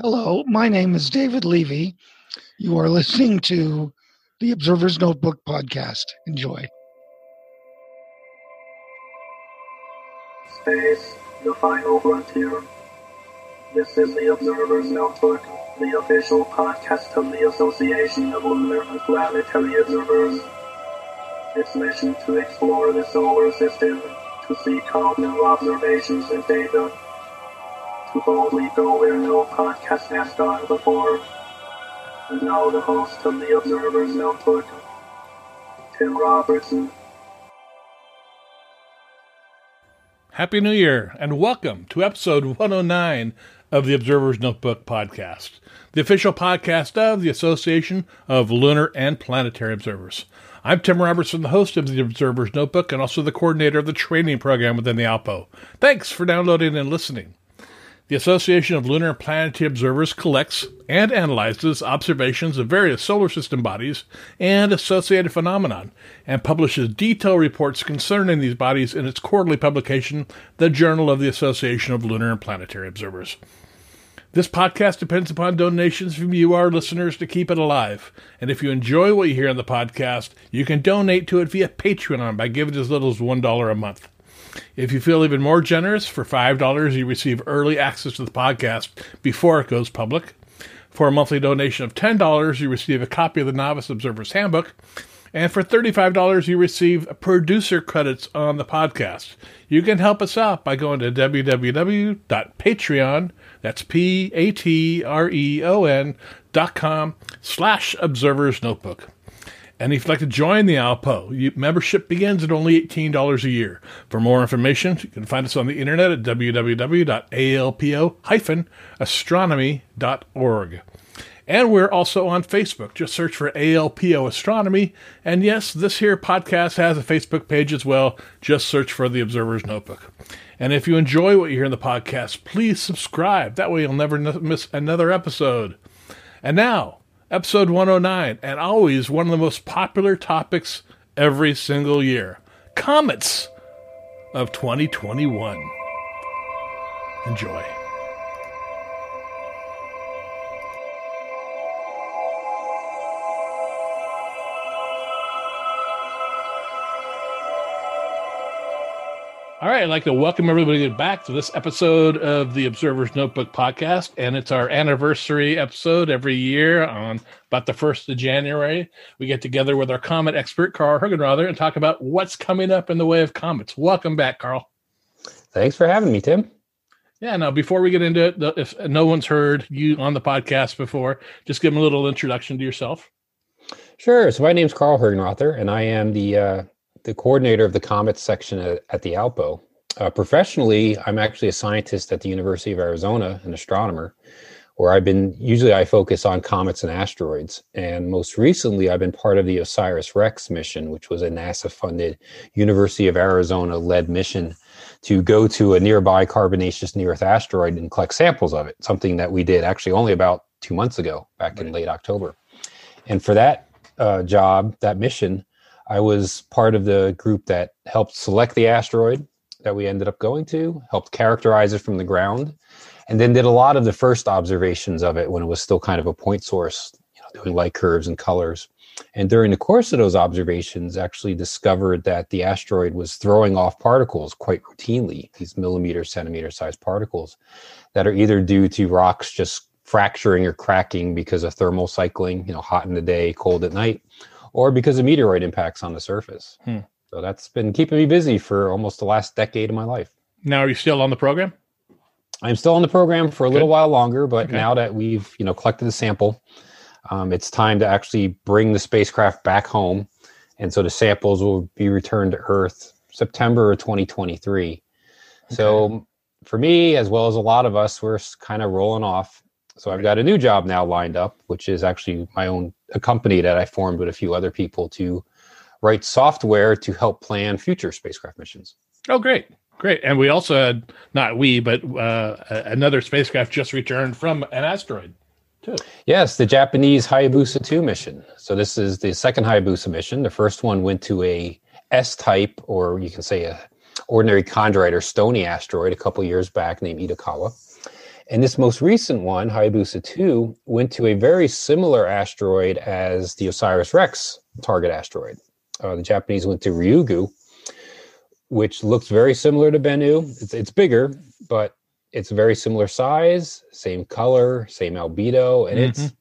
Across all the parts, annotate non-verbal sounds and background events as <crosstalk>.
Hello, my name is David Levy. You are listening to the Observer's Notebook podcast. Enjoy. Space, the final frontier. This is the Observer's Notebook, the official podcast of the Association of Lunar Planetary Observers. Its mission to explore the solar system, to seek out new observations and data, boldly go where no podcast has gone before. And now the host of the Observer's Notebook, Tim Robertson. Happy New Year and welcome to episode 109 of the Observer's Notebook podcast, the official podcast of the Association of Lunar and Planetary Observers. I'm Tim Robertson, the host of the Observer's Notebook and also the coordinator of the training program within the ALPO. Thanks for downloading and listening. The Association of Lunar and Planetary Observers collects and analyzes observations of various solar system bodies and associated phenomena, and publishes detailed reports concerning these bodies in its quarterly publication, the Journal of the Association of Lunar and Planetary Observers. This podcast depends upon donations from you, our listeners, to keep it alive. And if you enjoy what you hear on the podcast, you can donate to it via Patreon by giving as little as $1 a month. If you feel even more generous, for $5, you receive early access to the podcast before it goes public. For a monthly donation of $10, you receive a copy of the Novice Observer's Handbook. And for $35, you receive producer credits on the podcast. You can help us out by going to www.patreon, that's P-A-T-R-E-O-N dot com slash observer's notebook. And if you'd like to join the Alpo, you, membership begins at only $18 a year. For more information, you can find us on the internet at www.alpo-astronomy.org. And we're also on Facebook. Just search for ALPO Astronomy. And yes, this here podcast has a Facebook page as well. Just search for the Observer's Notebook. And if you enjoy what you hear in the podcast, please subscribe. That way you'll never miss another episode. And now, episode 109, and always one of the most popular topics every single year comets of 2021. Enjoy. All right, I'd like to welcome everybody back to this episode of the Observer's Notebook podcast. And it's our anniversary episode every year on about the 1st of January. We get together with our comet expert, Carl Hergenrother, and talk about what's coming up in the way of comets. Welcome back, Carl. Thanks for having me, Tim. Yeah, now before we get into it, if no one's heard you on the podcast before, just give them a little introduction to yourself. Sure. So my name's Carl Hergenrother, and I am the uh, the coordinator of the comets section at, at the Alpo. Uh, professionally, I'm actually a scientist at the University of Arizona, an astronomer, where I've been usually I focus on comets and asteroids. And most recently, I've been part of the OSIRIS REx mission, which was a NASA funded University of Arizona led mission to go to a nearby carbonaceous near Earth asteroid and collect samples of it, something that we did actually only about two months ago, back right. in late October. And for that uh, job, that mission, I was part of the group that helped select the asteroid that we ended up going to, helped characterize it from the ground, and then did a lot of the first observations of it when it was still kind of a point source, you know, doing light curves and colors. And during the course of those observations, actually discovered that the asteroid was throwing off particles quite routinely, these millimeter, centimeter sized particles that are either due to rocks just fracturing or cracking because of thermal cycling, you know, hot in the day, cold at night, or because of meteoroid impacts on the surface. Hmm. So that's been keeping me busy for almost the last decade of my life. Now, are you still on the program? I'm still on the program for a Good. little while longer, but okay. now that we've you know collected the sample, um, it's time to actually bring the spacecraft back home, and so the samples will be returned to Earth September of 2023. Okay. So for me, as well as a lot of us, we're kind of rolling off. So I've got a new job now lined up, which is actually my own a company that I formed with a few other people to write software to help plan future spacecraft missions. Oh, great. Great. And we also had, not we, but uh, another spacecraft just returned from an asteroid, too. Yes, the Japanese Hayabusa 2 mission. So this is the second Hayabusa mission. The first one went to a S type, or you can say a ordinary chondrite or stony asteroid a couple years back named Itokawa. And this most recent one, Hayabusa 2, went to a very similar asteroid as the OSIRIS REx target asteroid. Uh, the Japanese went to Ryugu, which looks very similar to Bennu. It's, it's bigger, but it's very similar size, same color, same albedo, and mm-hmm. it's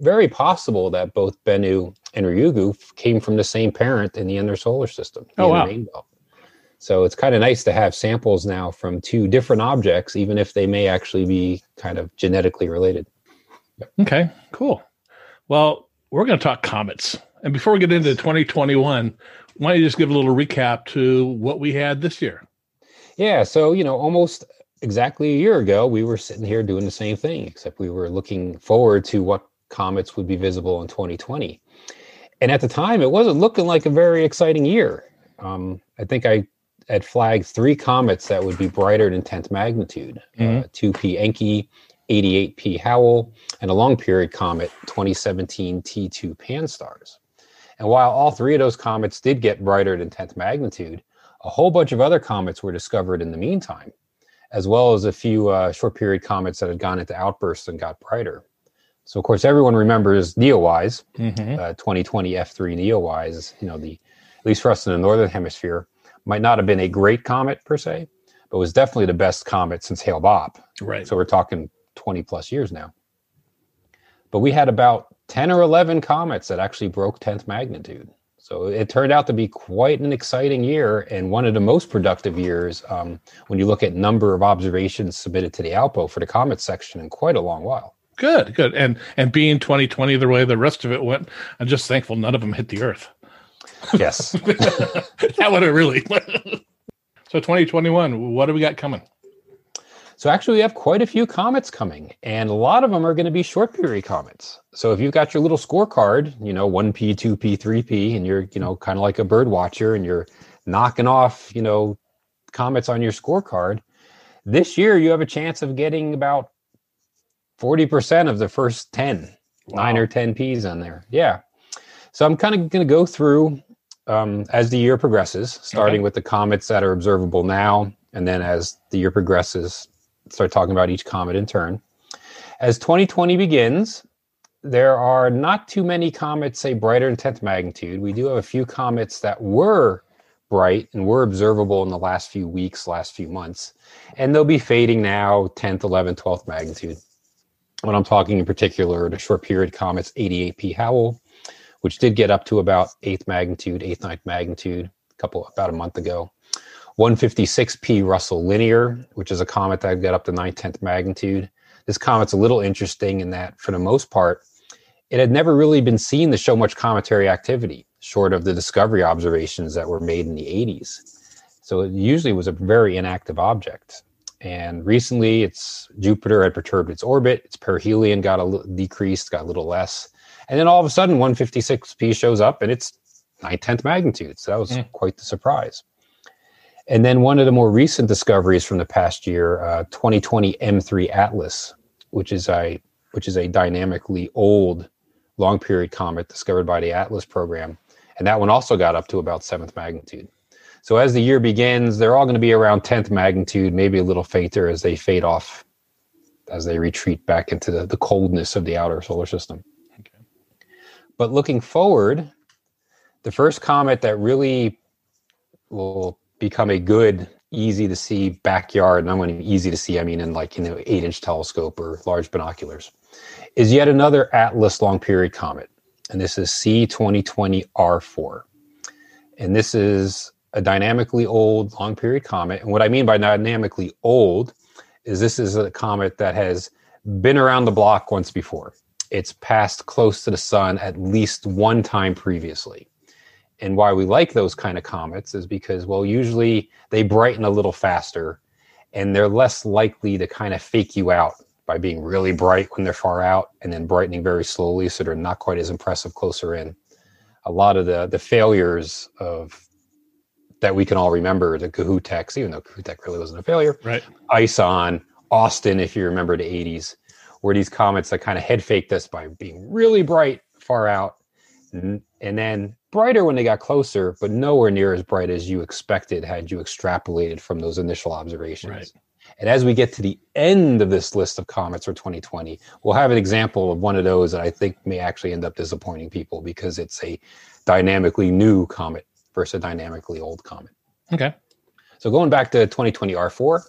very possible that both Bennu and Ryugu came from the same parent in the inner solar system. Oh, wow. So it's kind of nice to have samples now from two different objects, even if they may actually be kind of genetically related. Okay, cool. Well, we're going to talk comets. And before we get into 2021, why don't you just give a little recap to what we had this year? Yeah, so, you know, almost exactly a year ago, we were sitting here doing the same thing, except we were looking forward to what comets would be visible in 2020. And at the time, it wasn't looking like a very exciting year. Um, I think I had flagged three comets that would be brighter than 10th magnitude uh, mm-hmm. uh, 2P Encke, 88P Howell, and a long period comet, 2017 T2 Pan-STARRS. And while all three of those comets did get brighter than 10th magnitude, a whole bunch of other comets were discovered in the meantime, as well as a few uh, short period comets that had gone into outbursts and got brighter. So, of course, everyone remembers Neowise, mm-hmm. uh, 2020 F3 Neowise, you know, the, at least for us in the Northern Hemisphere, might not have been a great comet per se, but was definitely the best comet since Hale Bopp. Right. So we're talking 20 plus years now. But we had about 10 or 11 comets that actually broke 10th magnitude. So it turned out to be quite an exciting year and one of the most productive years um, when you look at number of observations submitted to the ALPO for the comet section in quite a long while. Good, good. And and being 2020 the way the rest of it went, I'm just thankful none of them hit the earth. Yes. <laughs> that would have really. <laughs> so 2021, what do we got coming? So actually, we have quite a few comets coming, and a lot of them are going to be short period comets. So if you've got your little scorecard, you know, 1P, 2P, 3P, and you're, you know, kind of like a bird watcher and you're knocking off, you know, comets on your scorecard, this year you have a chance of getting about 40% of the first 10, wow. nine or 10 Ps on there. Yeah. So I'm kind of going to go through um, as the year progresses, starting okay. with the comets that are observable now, and then as the year progresses, start talking about each comet in turn. As 2020 begins, there are not too many comets, say, brighter than 10th magnitude. We do have a few comets that were bright and were observable in the last few weeks, last few months, and they'll be fading now, 10th, 11th, 12th magnitude. When I'm talking in particular, the short period comets 88P Howell, which did get up to about eighth magnitude, eighth, ninth magnitude, a couple about a month ago. 156P Russell Linear, which is a comet that got up to 9th, 10th magnitude. This comet's a little interesting in that, for the most part, it had never really been seen to show much cometary activity, short of the discovery observations that were made in the 80s. So it usually was a very inactive object. And recently, its Jupiter had perturbed its orbit. Its perihelion got a little decreased, got a little less. And then all of a sudden, 156p shows up and it's 9 10th magnitude. So that was mm. quite the surprise. And then one of the more recent discoveries from the past year, uh, 2020 M3 Atlas, which is a which is a dynamically old long period comet discovered by the Atlas program, and that one also got up to about seventh magnitude. So as the year begins, they're all going to be around 10th magnitude, maybe a little fainter as they fade off, as they retreat back into the, the coldness of the outer solar system. But looking forward, the first comet that really will become a good, easy to see backyard, and I'm going to easy to see, I mean in like, you know, eight inch telescope or large binoculars, is yet another Atlas long period comet. And this is C2020R4. And this is a dynamically old long period comet. And what I mean by dynamically old is this is a comet that has been around the block once before. It's passed close to the sun at least one time previously and why we like those kind of comets is because well usually they brighten a little faster and they're less likely to kind of fake you out by being really bright when they're far out and then brightening very slowly so they're not quite as impressive closer in a lot of the the failures of that we can all remember the Kohouteks, even though Kohoutek really wasn't a failure. Right. ISON, Austin, if you remember the 80s, were these comets that kind of head faked us by being really bright far out and, and then brighter when they got closer, but nowhere near as bright as you expected had you extrapolated from those initial observations. Right. And as we get to the end of this list of comets for 2020, we'll have an example of one of those that I think may actually end up disappointing people because it's a dynamically new comet versus a dynamically old comet. Okay. So going back to 2020 R4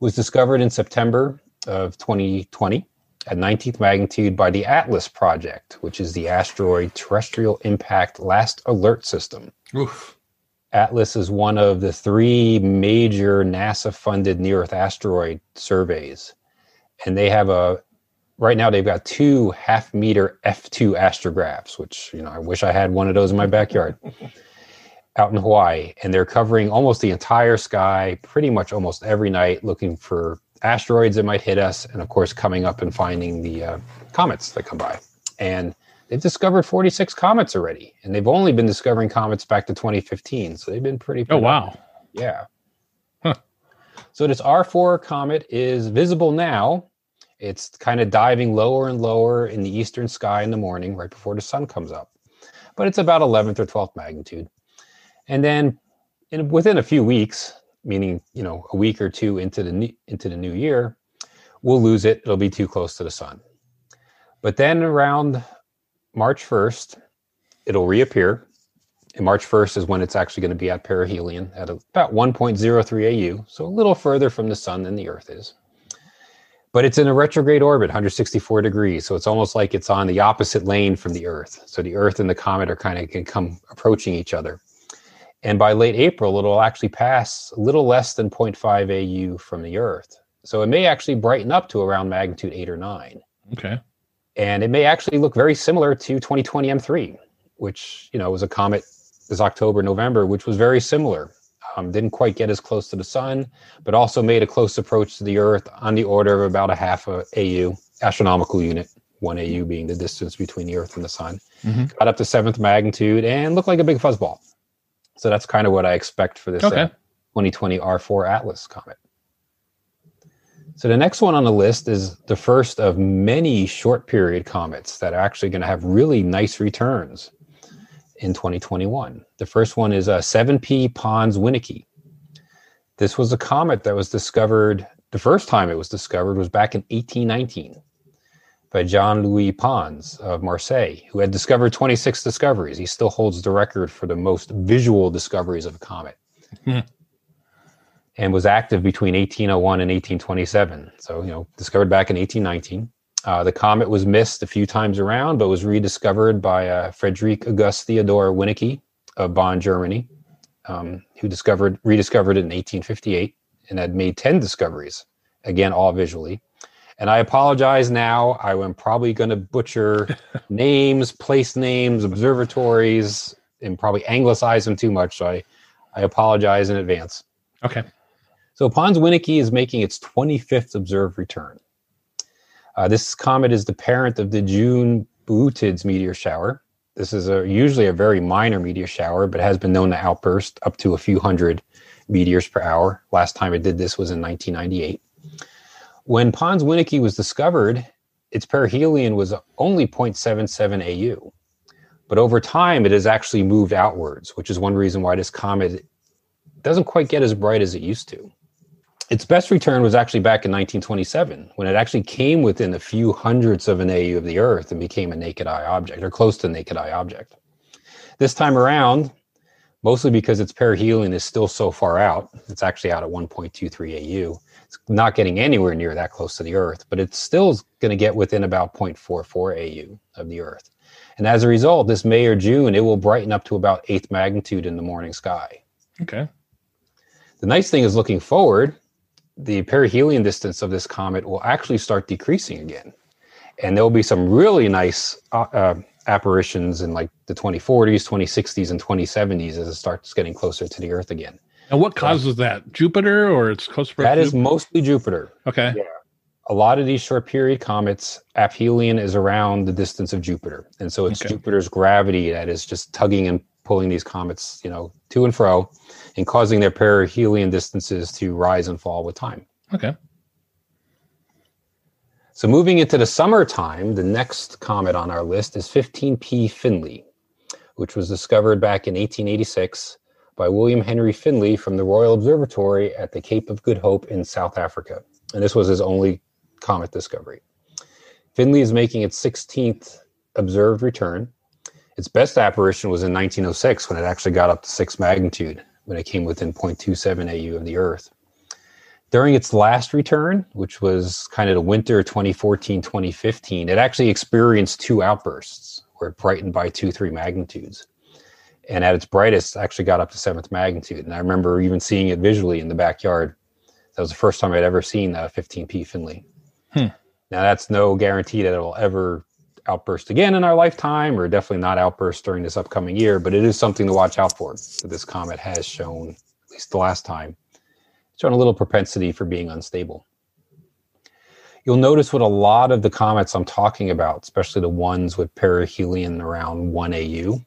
was discovered in September of 2020 at 19th magnitude by the ATLAS project, which is the Asteroid Terrestrial Impact Last Alert System. Oof. ATLAS is one of the three major NASA funded near Earth asteroid surveys. And they have a, right now, they've got two half meter F2 astrographs, which, you know, I wish I had one of those in my backyard <laughs> out in Hawaii. And they're covering almost the entire sky, pretty much almost every night, looking for asteroids that might hit us. And of course, coming up and finding the uh, comets that come by. And they've discovered 46 comets already, and they've only been discovering comets back to 2015. So they've been pretty. Oh wow! Yeah. Huh. So this R4 comet is visible now. It's kind of diving lower and lower in the eastern sky in the morning, right before the sun comes up. But it's about 11th or 12th magnitude, and then in, within a few weeks, meaning you know a week or two into the new, into the new year, we'll lose it. It'll be too close to the sun. But then around March 1st, it'll reappear. And March 1st is when it's actually going to be at perihelion at about 1.03 AU, so a little further from the sun than the Earth is. But it's in a retrograde orbit, 164 degrees, so it's almost like it's on the opposite lane from the Earth. So the Earth and the comet are kind of can come approaching each other. And by late April, it'll actually pass a little less than 0.5 AU from the Earth. So it may actually brighten up to around magnitude eight or nine Okay. and it may actually look very similar to 2020 M3, which you know was a comet this October November, which was very similar. Um, didn't quite get as close to the sun, but also made a close approach to the Earth on the order of about a half a AU astronomical unit, one AU being the distance between the Earth and the sun. Mhm. Got up to seventh magnitude and looked like a big fuzzball. So that's kind of what I expect for this uh, 2020 R4 Atlas comet. So the next one on the list is the first of many short period comets that are actually going to have really nice returns in 2021. The first one is uh, 7P Pons Winnecke. This was a comet that was discovered, the first time it was discovered was back in 1819 by Jean Louis Pons of Marseille, who had discovered 26 discoveries. He still holds the record for the most visual discoveries of a comet and was active between 1801 and 1827. So, you know, discovered back in 1819. Uh, the comet was missed a few times around, but was rediscovered by uh, Frederick August Theodor Winnecke of Bonn, Germany, um, who discovered rediscovered it in 1858 and had made 10 discoveries, again, all visually. And I apologize now. I am probably going to butcher <laughs> names, place names, observatories, and probably anglicize them too much. So I, I apologize in advance. Okay. So Pons Winnecke is making its 25th observed return. Uh, this comet is the parent of the June Boötids meteor shower. This is a, usually a very minor meteor shower, but has been known to outburst up to a few hundred meteors per hour. Last time it did this was in 1998. When Pons Winnecke was discovered, its perihelion was only 0.77 AU. But over time, it has actually moved outwards, which is one reason why this comet doesn't quite get as bright as it used to. Its best return was actually back in 1927, when it actually came within a few hundredths of an AU of the Earth and became a naked eye object, or close to naked eye object. This time around, mostly because its perihelion is still so far out, it's actually out at 1.23 AU. It's not getting anywhere near that close to the Earth, but it's still going to get within about 0.44 AU of the Earth. And as a result, this May or June, it will brighten up to about eighth magnitude in the morning sky. Okay. The nice thing is looking forward, the perihelion distance of this comet will actually start decreasing again. And there'll be some really nice uh, uh, apparitions in like the 2040s, 2060s, and 2070s as it starts getting closer to the Earth again. And what causes that? Jupiter or it's close to That is Jupiter? mostly Jupiter. Okay. Yeah. A lot of these short period comets, aphelion is around the distance of Jupiter. And so it's Okay. Jupiter's gravity that is just tugging and pulling these comets, you know, to and fro and causing their perihelion distances to rise and fall with time. Okay. So moving into the summertime, the next comet on our list is 15P Finlay, which was discovered back in 1886 by William Henry Finlay from the Royal Observatory at the Cape of Good Hope in South Africa. And this was his only comet discovery. Finlay is making its 16th observed return. Its best apparition was in 1906 when it actually got up to six magnitude, when it came within 0.27 AU of the Earth. During its last return, which was kind of the winter 2014 2015, it actually experienced two outbursts where it brightened by two, three magnitudes. And at its brightest, actually got up to seventh magnitude. And I remember even seeing it visually in the backyard. That was the first time I'd ever seen a 15P Finlay. Hmm. Now, that's no guarantee that it'll ever outburst again in our lifetime, or definitely not outburst during this upcoming year, but it is something to watch out for that this comet has shown, at least the last time, shown a little propensity for being unstable. You'll notice with a lot of the comets I'm talking about, especially the ones with perihelion around 1 AU,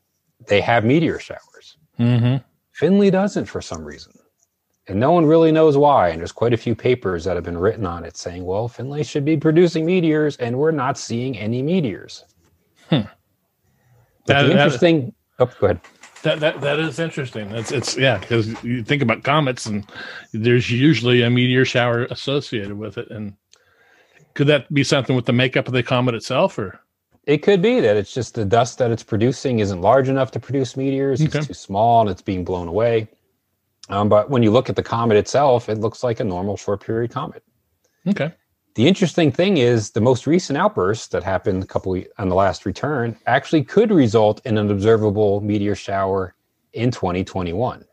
they have meteor showers. Mm-hmm. Finlay doesn't for some reason. And no one really knows why. And there's quite a few papers that have been written on it saying, well, Finlay should be producing meteors, and we're not seeing any meteors. Hmm. That- the that- interesting. oh, go ahead. That that that is interesting. It's it's yeah, because you think about comets and there's usually a meteor shower associated with it. And could that be something with the makeup of the comet itself, or It could be that it's just the dust that it's producing isn't large enough to produce meteors. Okay. It's too small and it's being blown away. Um, but when you look at the comet itself, it looks like a normal short period comet. okay? The interesting thing is the most recent outburst that happened a couple on the last return actually could result in an observable meteor shower in 2021.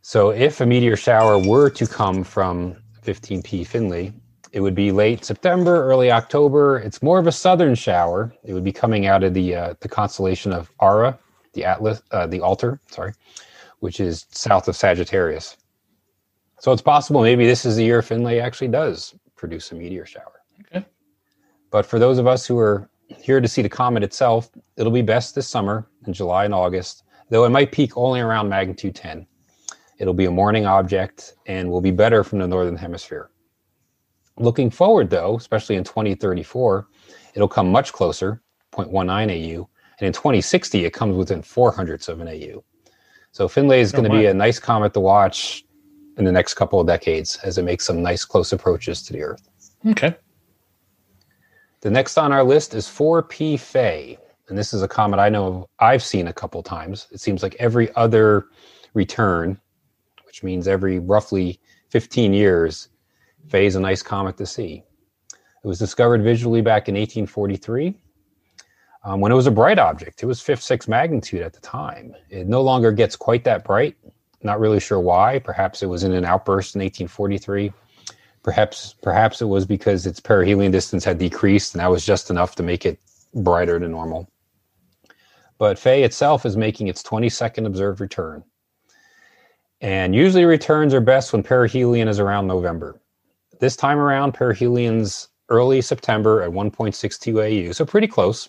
So if a meteor shower were to come from 15P Finlay, it would be late September, early October. It's more of a southern shower. It would be coming out of the uh, the constellation of Ara, the Atlas, uh, the Altar, sorry, which is south of Sagittarius. So it's possible maybe this is the year Finlay actually does produce a meteor shower. Okay. But for those of us who are here to see the comet itself, it'll be best this summer in July and August, though it might peak only around magnitude 10. It'll be a morning object and will be better from the northern hemisphere. Looking forward, though, especially in 2034, it'll come much closer, 0.19 AU, and in 2060, it comes within four hundredths of an AU. So Finlay is Oh, going to be a nice comet to watch in the next couple of decades as it makes some nice close approaches to the Earth. Okay. The next on our list is 4P Faye, and this is a comet I know of, I've seen a couple times. It seems like every other return, which means every roughly 15 years, Faye is a nice comet to see. It was discovered visually back in 1843 um, when it was a bright object. It was fifth, sixth magnitude at the time. It no longer gets quite that bright. Not really sure why. Perhaps it was in an outburst in 1843. Perhaps, perhaps it was because its perihelion distance had decreased, and that was just enough to make it brighter than normal. But Faye itself is making its 22nd observed return. And usually returns are best when perihelion is around November. This time around, perihelion's early September at 1.62 AU, so pretty close.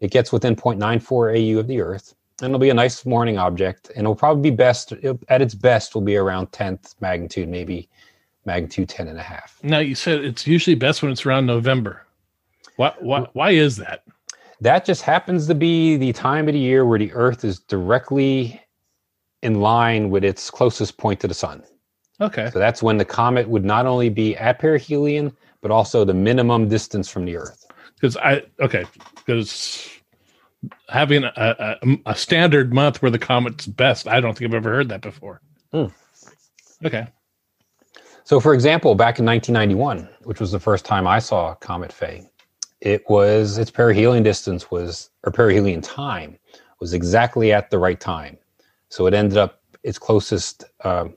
It gets within 0.94 AU of the Earth, and it'll be a nice morning object, and it'll probably be best, at its best, will be around 10th magnitude, maybe magnitude 10 and a half. Now you said it's usually best when it's around November. Why why why is that? That just happens to be the time of the year where the Earth is directly in line with its closest point to the sun. Okay. So that's when the comet would not only be at perihelion, but also the minimum distance from the Earth. Because I okay because having a, a a standard month where the comet's best, I don't think I've ever heard that before. Hmm. Okay. So, for example, back in 1991, which was the first time I saw Comet Faye, it was its perihelion distance was, or perihelion time was exactly at the right time. So it ended up its closest uh,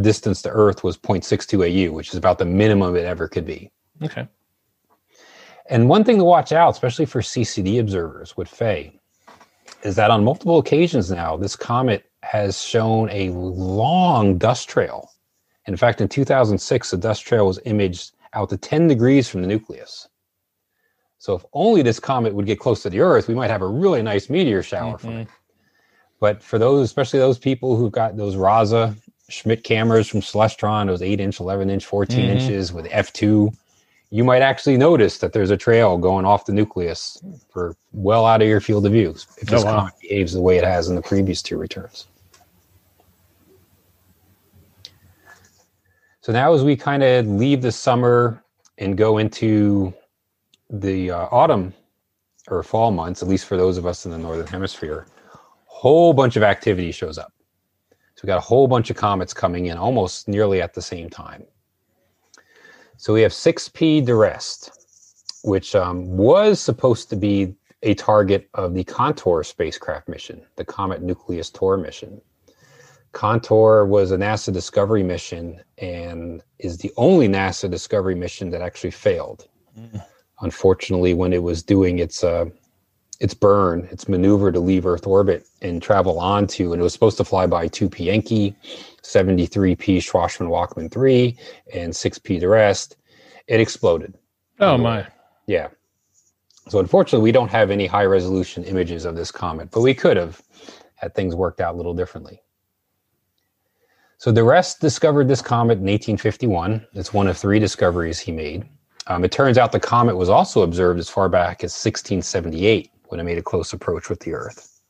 distance to Earth was 0.62 AU, which is about the minimum it ever could be. Okay. And one thing to watch out, especially for CCD observers with Faye, is that on multiple occasions now, this comet has shown a long dust trail. In fact, in 2006, the dust trail was imaged out to 10 degrees from the nucleus. So, if only this comet would get close to the Earth, we might have a really nice meteor shower from mm-hmm. it. But for those, especially those people who've got those RASA Schmidt cameras from Celestron, those 8 inch, 11 inch, 14 Mhm. inches with F2, you might actually notice that there's a trail going off the nucleus for well out of your field of view if this Oh, wow. comet behaves the way it has in the previous two returns. So now, as we kind of leave the summer and go into the uh, autumn or fall months, at least for those of us in the northern hemisphere, whole bunch of activity shows up. We got a whole bunch of comets coming in almost nearly at the same time. So we have 6P d'Arrest, which um, was supposed to be a target of the Contour spacecraft mission, the Comet Nucleus Tour mission. Contour was a NASA Discovery mission and is the only NASA Discovery mission that actually failed. Unfortunately, when it was doing its uh, its burn, its maneuver to leave Earth orbit and travel onto, and it was supposed to fly by 2P Encke, 73P Schwassmann-Wachmann 3, and 6P d'Arrest, it exploded. Oh my. Yeah. So unfortunately, we don't have any high resolution images of this comet, but we could have had things worked out a little differently. So d'Arrest discovered this comet in 1851. It's one of three discoveries he made. Um, it turns out the comet was also observed as far back as 1678 when it made a close approach with the Earth.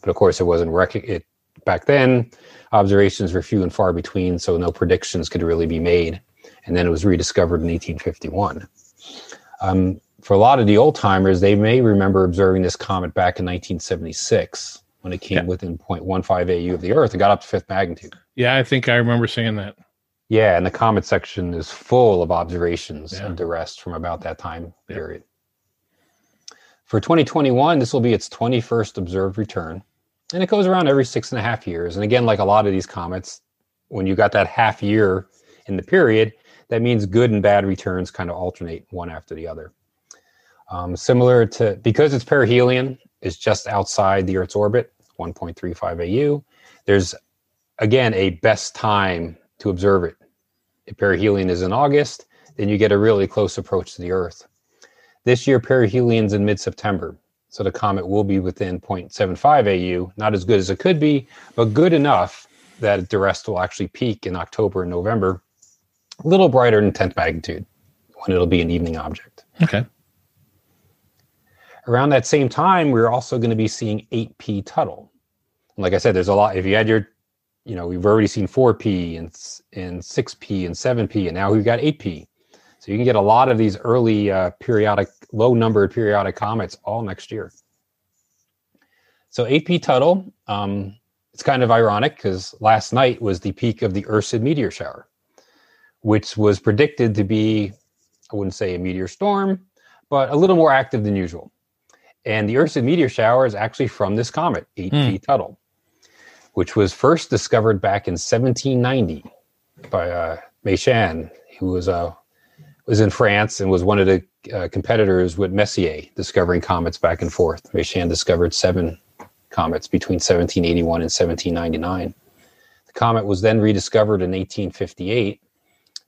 But of course, it wasn't rec- it back then. Observations were few and far between, so no predictions could really be made. And then it was rediscovered in 1851. Um, for a lot of the old timers, they may remember observing this comet back in 1976 when it came Yeah. within 0.15 AU of the Earth. It got up to fifth magnitude. Yeah, I think I remember saying that. Yeah, and the comet section is full of observations Yeah. of d'Arrest from about that time Yeah. period. For 2021, this will be its 21st observed return. And it goes around every six and a half years. And again, like a lot of these comets, when you got that half year in the period, that means good and bad returns kind of alternate one after the other. Um, similar to because it's perihelion, is just outside the Earth's orbit, 1.35 AU. There's again a best time to observe it. If perihelion is in August, then you get a really close approach to the Earth. This year, perihelion's in mid-September, so the comet will be within 0.75 AU. Not as good as it could be, but good enough that d'Arrest will actually peak in October and November, a little brighter than 10th magnitude when it'll be an evening object. Okay. Around that same time, we're also going to be seeing 8P Tuttle. And like I said, there's a lot. If you had your, you know, we've already seen 4P and, and 6P and 7P, and now we've got 8P. So you can get a lot of these early uh, periodic, low numbered periodic comets all next year. So 8P Tuttle, um, it's kind of ironic because last night was the peak of the Ursid meteor shower, which was predicted to be, I wouldn't say a meteor storm, but a little more active than usual. And the Ursid meteor shower is actually from this comet, 8P Tuttle, which was first discovered back in 1790 by uh, Méchain, who was uh, was in France and was one of the uh, competitors with Messier, discovering comets back and forth. Méchain discovered seven comets between 1781 and 1799. The comet was then rediscovered in 1858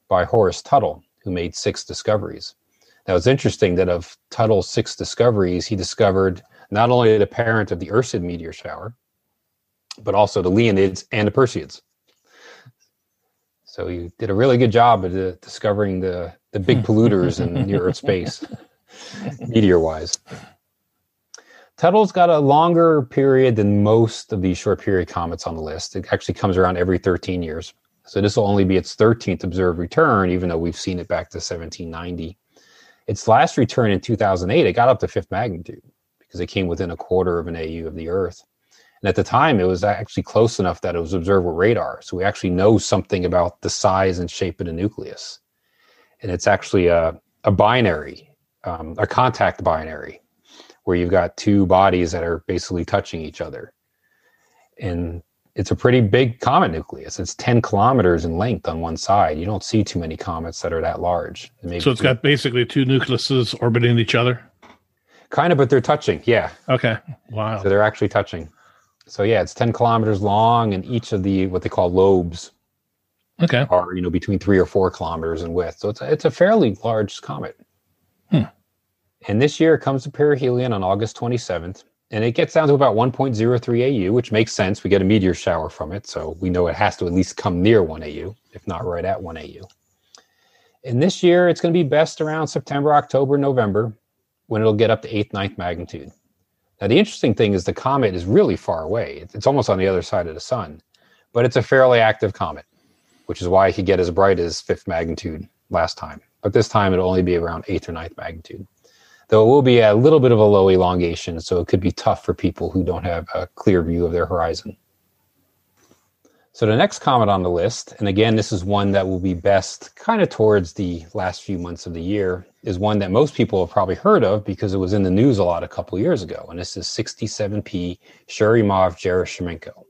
by Horace Tuttle, who made six discoveries. Now it's interesting that of Tuttle's six discoveries, he discovered not only the parent of the Ursid meteor shower, but also the Leonids and the Perseids. So he did a really good job uh, discovering the, the big hmm. polluters in near Earth space, <laughs> meteor wise. Tuttle's got a longer period than most of these short period comets on the list. It actually comes around every 13 years. So this will only be its 13th observed return, even though we've seen it back to 1790. Its last return in 2008, it got up to fifth magnitude because it came within a quarter of an AU of the Earth. And at the time, it was actually close enough that it was observed with radar. So we actually know something about the size and shape of the nucleus. And it's actually a, a binary, um, a contact binary, where you've got two bodies that are basically touching each other. And it's a pretty big comet nucleus. It's 10 kilometers in length on one side. You don't see too many comets that are that large. Maybe So it's got basically two nucleuses orbiting each other. kind of, but they're touching. Yeah. Okay. Wow. So they're actually touching. So yeah, it's 10 kilometers long, and each of the what they call lobes Okay. are you know between three or four kilometers in width. So it's a, it's a fairly large comet. Hmm. And this year it comes to perihelion on August 27th, and it gets down to about 1.03 AU, which makes sense. We get a meteor shower from it, so we know it has to at least come near 1 AU, if not right at 1 AU. And this year, it's going to be best around September, October, November, when it'll get up to eighth, ninth magnitude. Now, the interesting thing is the comet is really far away. It's almost on the other side of the sun, but it's a fairly active comet, which is why it could get as bright as fifth magnitude last time. But this time, it'll only be around eighth or ninth magnitude. Though it will be a little bit of a low elongation, so it could be tough for people who don't have a clear view of their horizon. So the next comet on the list, and again, this is one that will be best kind of towards the last few months of the year, is one that most people have probably heard of because it was in the news a lot a couple years ago. And this is 67P Churyumov-Gerasimenko.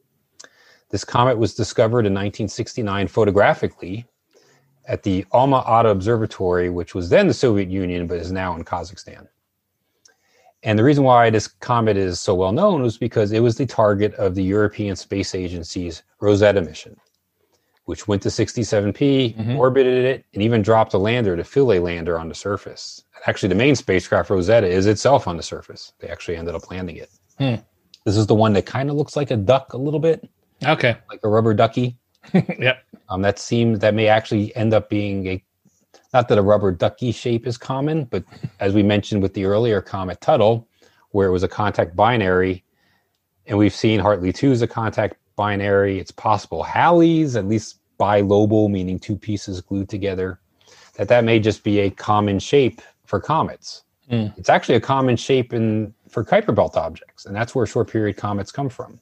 This comet was discovered in 1969 photographically at the Alma-Ata Observatory, which was then the Soviet Union, but is now in Kazakhstan. And the reason why this comet is so well known was because it was the target of the European Space Agency's Rosetta mission, which went to 67P, Mhm. orbited it, and even dropped a lander, the Philae lander, on the surface. Actually, the main spacecraft, Rosetta, is itself on the surface. They actually ended up landing it. Hmm. This is the one that kind of looks like a duck a little bit, Okay. like a rubber ducky. <laughs> yep. Um, that seems that may actually end up being a not that a rubber ducky shape is common, but as we mentioned with the earlier comet Tuttle, where it was a contact binary, and we've seen Hartley 2 is a contact binary. It's possible Halley's, at least bilobal, meaning two pieces glued together, that that may just be a common shape for comets. Hmm. It's actually a common shape in for Kuiper belt objects, and that's where short period comets come from.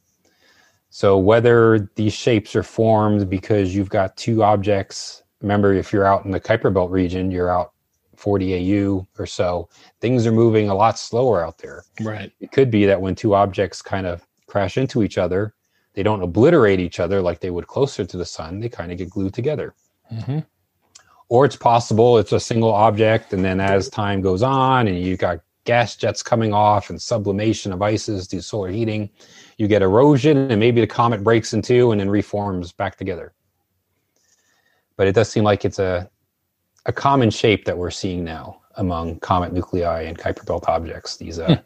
So whether these shapes are formed because you've got two objects, remember if you're out in the Kuiper belt region, you're out 40 AU or so, things are moving a lot slower out there. Right. It could be that when two objects kind of crash into each other, they don't obliterate each other like they would closer to the sun, they kind of get glued together. hmm Or it's possible it's a single object, and then as time goes on and you've got gas jets coming off and sublimation of ices due to solar heating, you get erosion and maybe the comet breaks in two and then reforms back together. But it does seem like it's a, a common shape that we're seeing now among comet nuclei and Kuiper belt objects. These uh,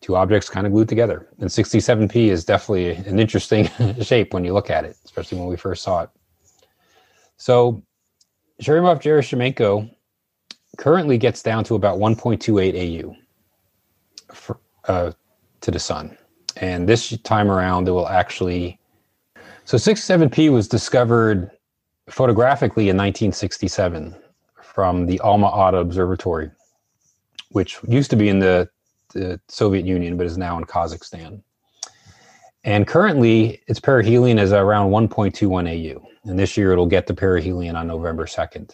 two objects kind of glued together. And 67P is definitely an interesting <laughs> shape when you look at it, especially when we first saw it. So Churyumov Gerasimenko currently gets down to about 1.28 AU for, uh, to the sun. And this time around, it will actually. So 67P was discovered photographically in 1967 from the Alma Ata Observatory, which used to be in the, the Soviet Union but is now in Kazakhstan. And currently, its perihelion is around 1.21 AU. And this year, it'll get the perihelion on November 2nd,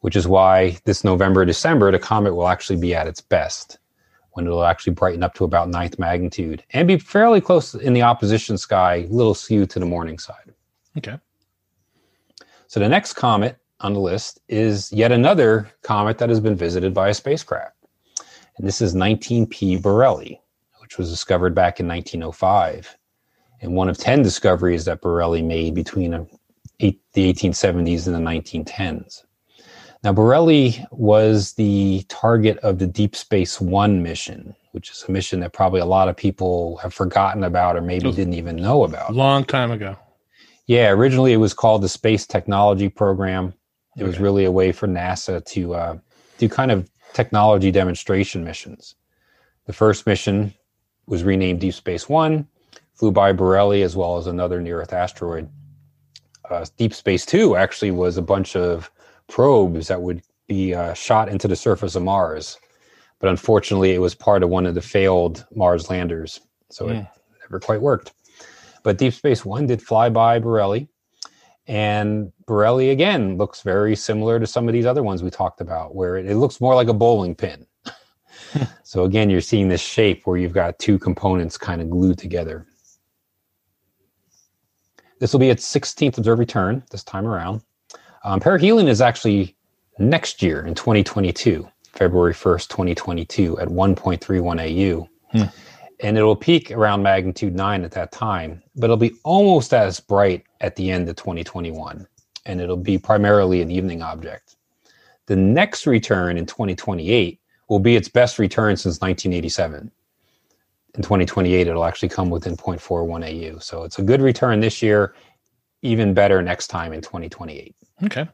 which is why this November, December, the comet will actually be at its best when it'll actually brighten up to about ninth magnitude and be fairly close in the opposition sky, a little skewed to the morning side. Okay. So the next comet on the list is yet another comet that has been visited by a spacecraft. And this is 19P Borrelly, which was discovered back in 1905. And one of 10 discoveries that Borrelly made between uh, eight, the 1870s and the 1910s. Now, Borrelly was the target of the Deep Space One mission, which is a mission that probably a lot of people have forgotten about or maybe didn't even know about. long time ago. Yeah, originally it was called the Space Technology Program. It was really a way for NASA to uh, do kind of technology demonstration missions. The first mission was renamed Deep Space One, flew by Borrelly as well as another near Earth asteroid. Uh, Deep Space Two actually was a bunch of probes that would be uh, shot into the surface of Mars, but unfortunately, it was part of one of the failed Mars landers, so it Hmm. never quite worked. But Deep Space One did fly by Borrelly, and Borrelly again looks very similar to some of these other ones we talked about, where it, it looks more like a bowling pin. <laughs> so again, you're seeing this shape where you've got two components kind of glued together. This will be its 16th observed return this time around. Um, perihelion is actually next year in 2022, February 1st, 2022, at 1.31 AU. Hmm. And it'll peak around magnitude 9 at that time, but it'll be almost as bright at the end of 2021. And it'll be primarily an evening object. The next return in 2028 will be its best return since 1987. In 2028, it'll actually come within 0.41 AU. So it's a good return this year, even better next time in 2028. Okay.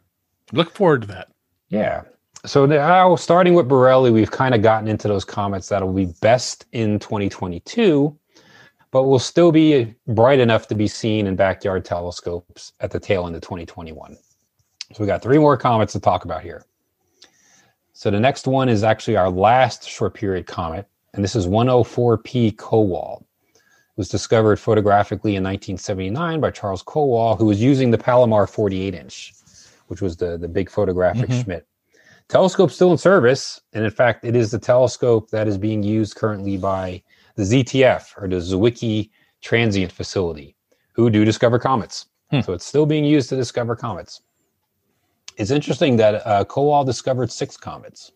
Look forward to that. Yeah. So now, starting with Borrelly, we've kind of gotten into those comets that'll be best in 2022, but will still be bright enough to be seen in backyard telescopes at the tail end of 2021. So we got three more comets to talk about here. So the next one is actually our last short period comet, and this is 104P Kowal. It was discovered photographically in 1979 by Charles Kowal, who was using the Palomar 48 inch, which was the, the big photographic Mhm. Schmidt. Telescope still in service, and in fact, it is the telescope that is being used currently by the ZTF or the Zwicky Transient Facility, who do discover comets. Hmm. So it's still being used to discover comets. It's interesting that uh, Kowal discovered six comets,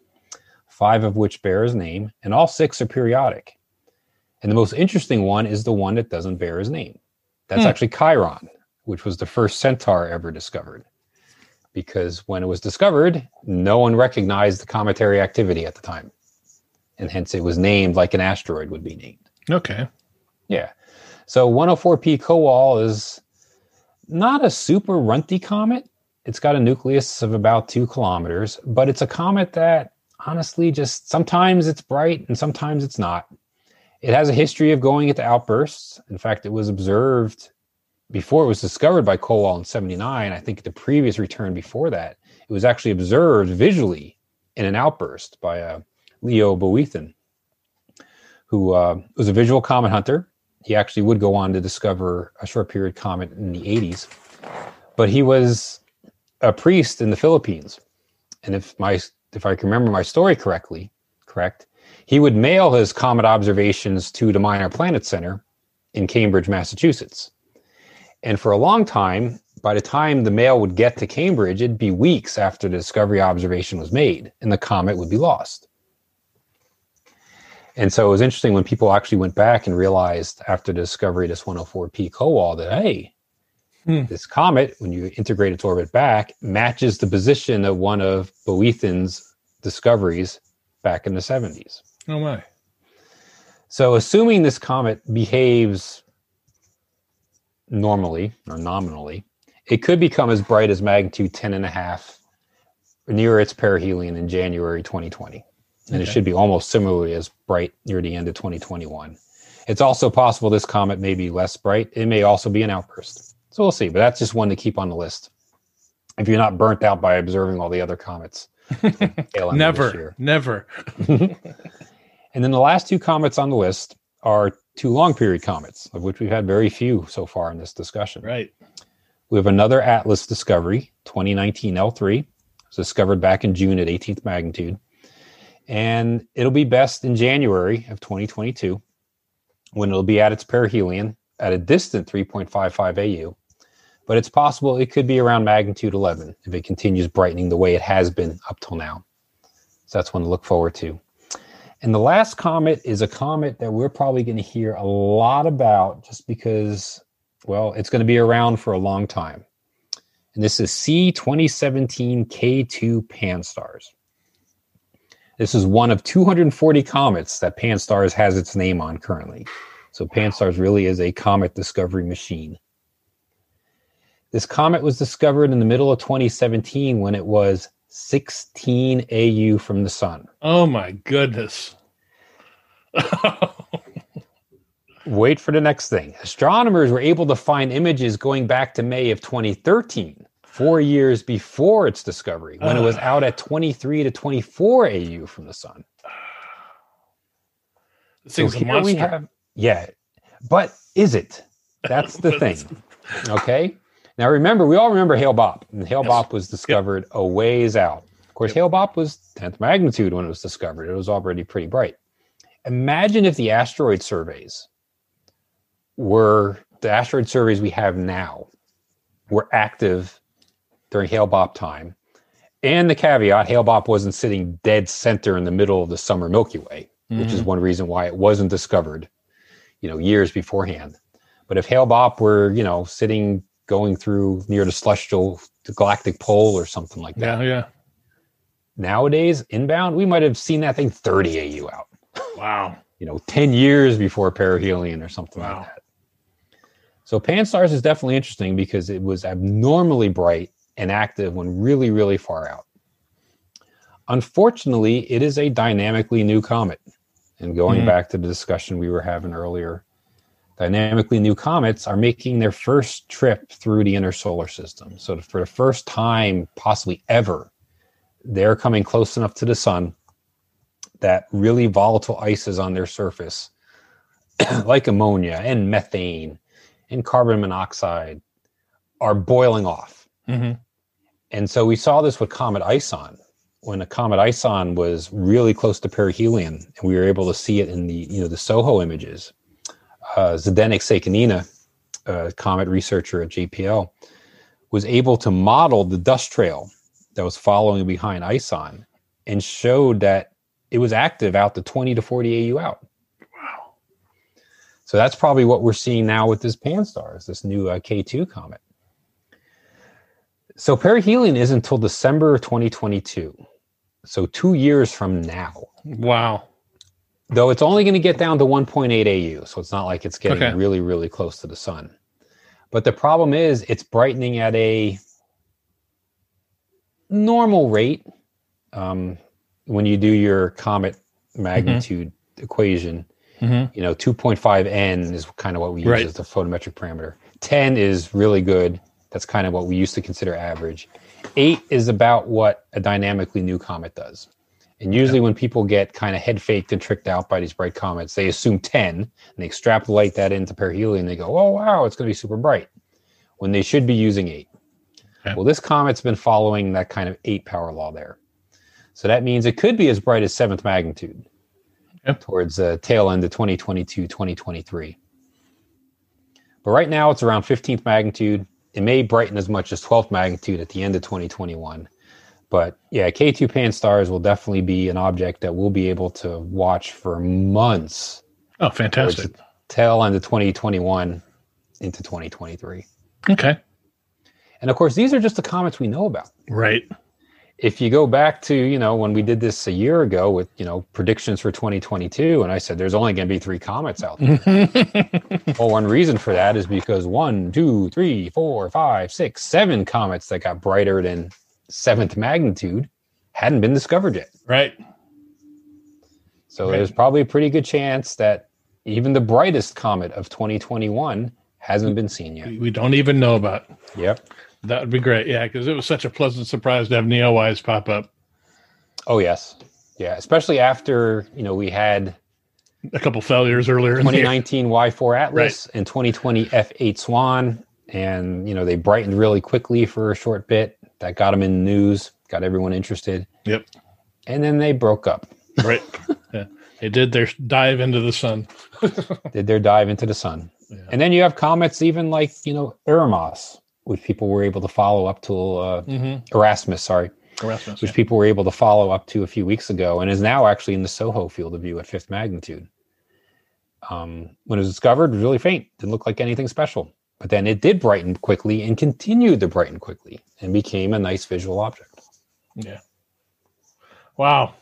five of which bear his name, and all six are periodic. And the most interesting one is the one that doesn't bear his name. That's Hmm. actually Chiron, which was the first centaur ever discovered. Because when it was discovered, no one recognized the cometary activity at the time. And hence it was named like an asteroid would be named. Okay. Yeah. So 104P Kowal is not a super runty comet. It's got a nucleus of about two kilometers, but it's a comet that honestly just sometimes it's bright and sometimes it's not. It has a history of going into outbursts. In fact, it was observed before it was discovered by Kowal in 79. I think the previous return before that, it was actually observed visually in an outburst by uh, Leo Boethin, who uh, was a visual comet hunter he actually would go on to discover a short period comet in the 80s but he was a priest in the philippines and if my if i can remember my story correctly correct he would mail his comet observations to the minor planet center in cambridge massachusetts and for a long time by the time the mail would get to cambridge it'd be weeks after the discovery observation was made and the comet would be lost and so it was interesting when people actually went back and realized after the discovery of this 104P Kowal that, hey, Hmm. this comet, when you integrate its orbit back, matches the position of one of Boethin's discoveries back in the 70s. Oh my. So, assuming this comet behaves normally or nominally, it could become as bright as magnitude 10 and a half near its perihelion in January 2020. And it should be almost similarly as bright near the end of 2021. It's also possible this comet may be less bright. It may also be an outburst. So we'll see, but that's just one to keep on the list. If you're not burnt out by observing all the other comets. <laughs> tail end of this Never. Never. <laughs> And then the last two comets on the list are two long period comets, of which we've had very few so far in this discussion. Right. We have another Atlas discovery, 2019 L3. It was discovered back in June at 18th magnitude. And it'll be best in January of 2022 when it'll be at its perihelion at a distant 3.55 AU. But it's possible it could be around magnitude 11 if it continues brightening the way it has been up till now. So that's one to look forward to. And the last comet is a comet that we're probably going to hear a lot about just because, well, it's going to be around for a long time. And this is C2017 K2 Pan-STARRS. This is one of 240 comets that Pan-STARRS has its name on currently. So Pan-STARRS really is a comet discovery machine. This comet was discovered in the middle of 2017 when it was 16 AU from the sun. Oh my goodness. <laughs> Wait for the next thing. Astronomers were able to find images going back to May of 2013, four years before its discovery, when it was ah. out at 23 to 24 AU from the sun. this thing's a monster. we have, yeah, but is it? That's the <laughs> thing. Okay. Now remember, we all remember Hale Bopp, and Hale Yes. Bopp was discovered a ways out. Of course, Hale Bopp was 10th magnitude when it was discovered. It was already pretty bright. Imagine if the asteroid surveys were the asteroid surveys we have now were active during Hale Bopp time. And the caveat, Hale Bopp wasn't sitting dead center in the middle of the summer Milky Way, which is Mhm. one reason why it wasn't discovered, you know, years beforehand. But if Hale Bopp were, you know, sitting going through near the celestial the galactic pole or something like that, Yeah, yeah. nowadays inbound, we might have seen that thing 30 AU out, Wow. you know, 10 years before perihelion or something Wow. like that. So Pan-STARRS is definitely interesting because it was abnormally bright and active when really, really far out. Unfortunately, it is a dynamically new comet. And going Mhm. back to the discussion we were having earlier, dynamically new comets are making their first trip through the inner solar system. So, for the first time, possibly ever, they're coming close enough to the sun that really volatile ices on their surface, <clears throat> like ammonia and methane and carbon monoxide, are boiling off. hmm And so we saw this with Comet Ison. When the Comet Ison was really close to perihelion, and we were able to see it in the you know the SOHO images. Uh, Zdenek Sekanina, a comet researcher at JPL, was able to model the dust trail that was following behind Ison, and showed that it was active out to 20 to 40 AU out. Wow. So that's probably what we're seeing now with this Pan-STARRS, this new uh, K2 comet. So perihelion is until December of 2022. So two years from now. Wow. Though it's only going to get down to 1.8 AU. So it's not like it's getting Okay. really, really close to the sun. But the problem is it's brightening at a normal rate. Um, when you do your comet magnitude equation, hmm you know 2.5 n is kind of what we use Right. as the photometric parameter 10 is really good that's kind of what we used to consider average 8 is about what a dynamically new comet does and usually when people get kind of head faked and tricked out by these bright comets they assume 10 and they extrapolate that into perihelion and they go oh wow it's going to be super bright when they should be using 8 Okay. well this comet's been following that kind of 8 power law there so that means it could be as bright as seventh magnitude towards the tail end of 2022, 2023. But right now it's around 15th magnitude. It may brighten as much as 12th magnitude at the end of 2021. But yeah, K2 Pan-STARRS will definitely be an object that we'll be able to watch for months Oh, fantastic. tail end of 2021 into 2023. Okay. And of course, these are just the comets we know about. Right. if you go back to you know when we did this a year ago with you know predictions for 2022 and i said there's only going to be three comets out there <laughs> well one reason for that is because one two three four five six seven comets that got brighter than seventh magnitude hadn't been discovered yet right. so Right. there's probably a pretty good chance that even the brightest comet of 2021 hasn't been seen yet We don't even know about. yep That would be great. Yeah, because it was such a pleasant surprise to have Neowise pop up oh yes yeah especially after you know we had a couple failures earlier in the 2019 Y4 Atlas and 2020 F8 Swan, and you know they brightened really quickly for a short bit. That got them in the news, got everyone interested, Yep. and then they broke up. Right. <laughs> yeah. They did their dive into the sun. <laughs> Did their dive into the sun, Yeah. and then you have comets even like you know Eremos, which people were able to follow up to uh, Mm-hmm. Erasmus, sorry, Erasmus. which people were able to follow up to a few weeks ago, and is now actually in the SOHO field of view at fifth magnitude. Um, when it was discovered, it was really faint, didn't look like anything special. But then it did brighten quickly and continued to brighten quickly and became a nice visual object. Yeah. Wow.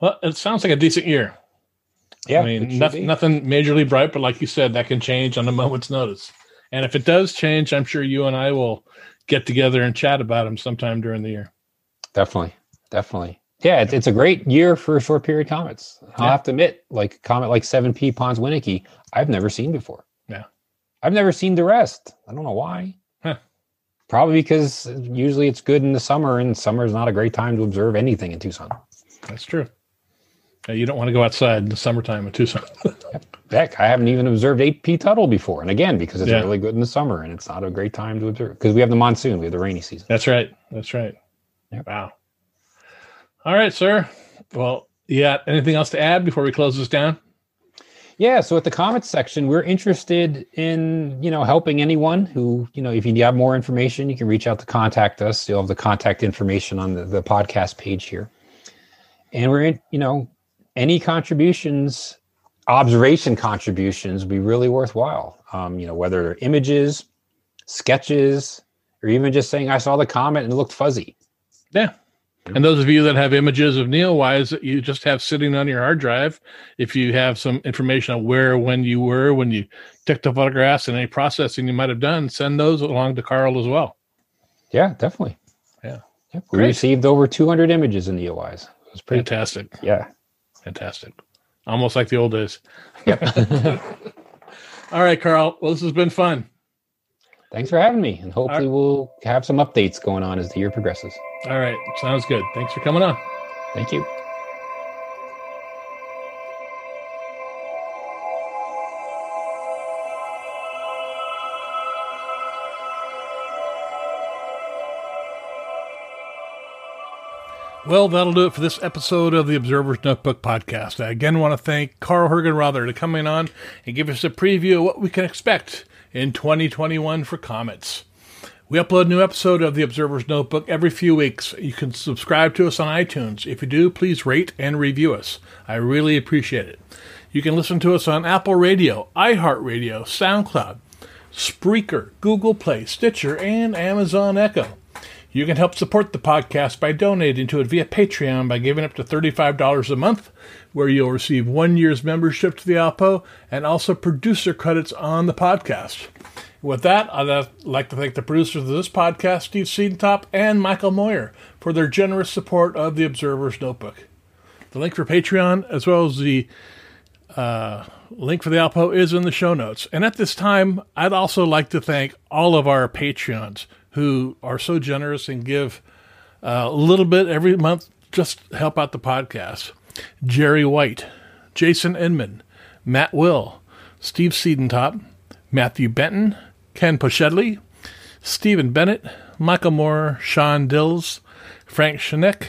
Well, it sounds like a decent year. Yeah, I mean, nothing, nothing majorly bright, but like you said, that can change on a moment's notice. And if it does change, I'm sure you and I will get together and chat about them sometime during the year. Definitely, definitely. Yeah, it's, it's a great year for short period comets. I'll Yeah. have to admit, like a comet like 7P Pons Winnecke, I've never seen before. Yeah. I've never seen d'Arrest. I don't know why. Huh. Probably because usually it's good in the summer, and summer is not a great time to observe anything in Tucson. That's true. Uh, you don't want to go outside in the summertime in Tucson. <laughs> Heck, I haven't even observed 8P Tuttle before. And again, because it's Yeah. really good in the summer and it's not a great time to observe because we have the monsoon, we have the rainy season. That's right. That's right. Yep. Wow. All right, sir. Well, yeah. Anything else to add before we close this down? Yeah, so at the comets section, we're interested in, you know, helping anyone who, you know, if you have more information, you can reach out to contact us. You'll have the contact information on the, the podcast page here. And we're in, you know, any contributions, observation contributions would be really worthwhile. Um, you know, whether they're images, sketches, or even just saying, I saw the comment and it looked fuzzy. Yeah. And those of you that have images of Neowise that you just have sitting on your hard drive, if you have some information on where, when you were, when you took the photographs and any processing you might have done, send those along to Carl as well. Yeah, definitely. Yeah. Yep, we received over 200 images in the OIs. It was pretty. Fantastic. Yeah. Fantastic. Almost like the old days. Yep. <laughs> All right, Carl. Well, this has been fun. Thanks for having me, and hopefully we'll have some updates going on as the year progresses. All right. Sounds good. Thanks for coming on. Thank you. Well, that'll do it for this episode of the Observer's Notebook podcast. I again want to thank Carl Hergenrother to coming on and give us a preview of what we can expect in 2021 for Comets. We upload a new episode of the Observer's Notebook every few weeks. You can subscribe to us on iTunes. If you do, please rate and review us. I really appreciate it. You can listen to us on Apple Radio, iHeartRadio, SoundCloud, Spreaker, Google Play, Stitcher, and Amazon Echo. You can help support the podcast by donating to it via Patreon by giving up to $35 a month, where you'll receive one year's membership to the Alpo and also producer credits on the podcast. With that, I'd like to thank the producers of this podcast, Steve Siedentop and Michael Moyer, for their generous support of the Observer's Notebook. The link for Patreon, as well as the uh, link for the Alpo, is in the show notes. And at this time, I'd also like to thank all of our Patreons who are so generous and give uh, a little bit every month just help out the podcast. Jerry White, Jason Inman, Matt Will, Steve Siedentop, Matthew Benton, Ken Pochedley, Stephen Bennett, Michael Moore, Sean Dills, Frank Shinek,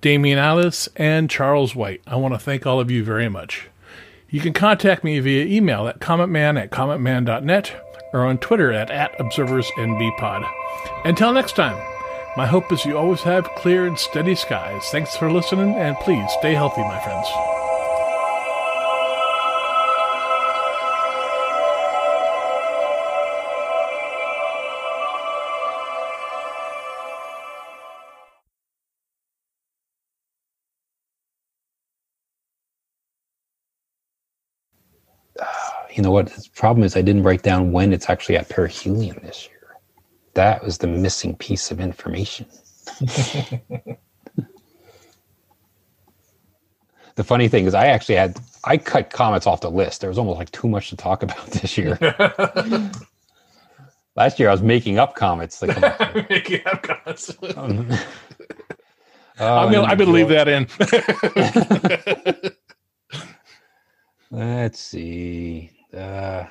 Damian Alice, and Charles White. I want to thank all of you very much. You can contact me via email at cometman at cometman.net or on Twitter at, at observersnbpod. Until next time, my hope is you always have clear and steady skies. Thanks for listening, and please stay healthy, my friends. You know what? The problem is I didn't write down when it's actually at perihelion this year. That was the missing piece of information. <laughs> the funny thing is, I actually had I cut comments off the list. There was almost like too much to talk about <laughs> this year. <laughs> Last year, I was making up comments. Like, Making up comments. um, I'm gonna, I'm gonna leave that in. Let's see. Uh,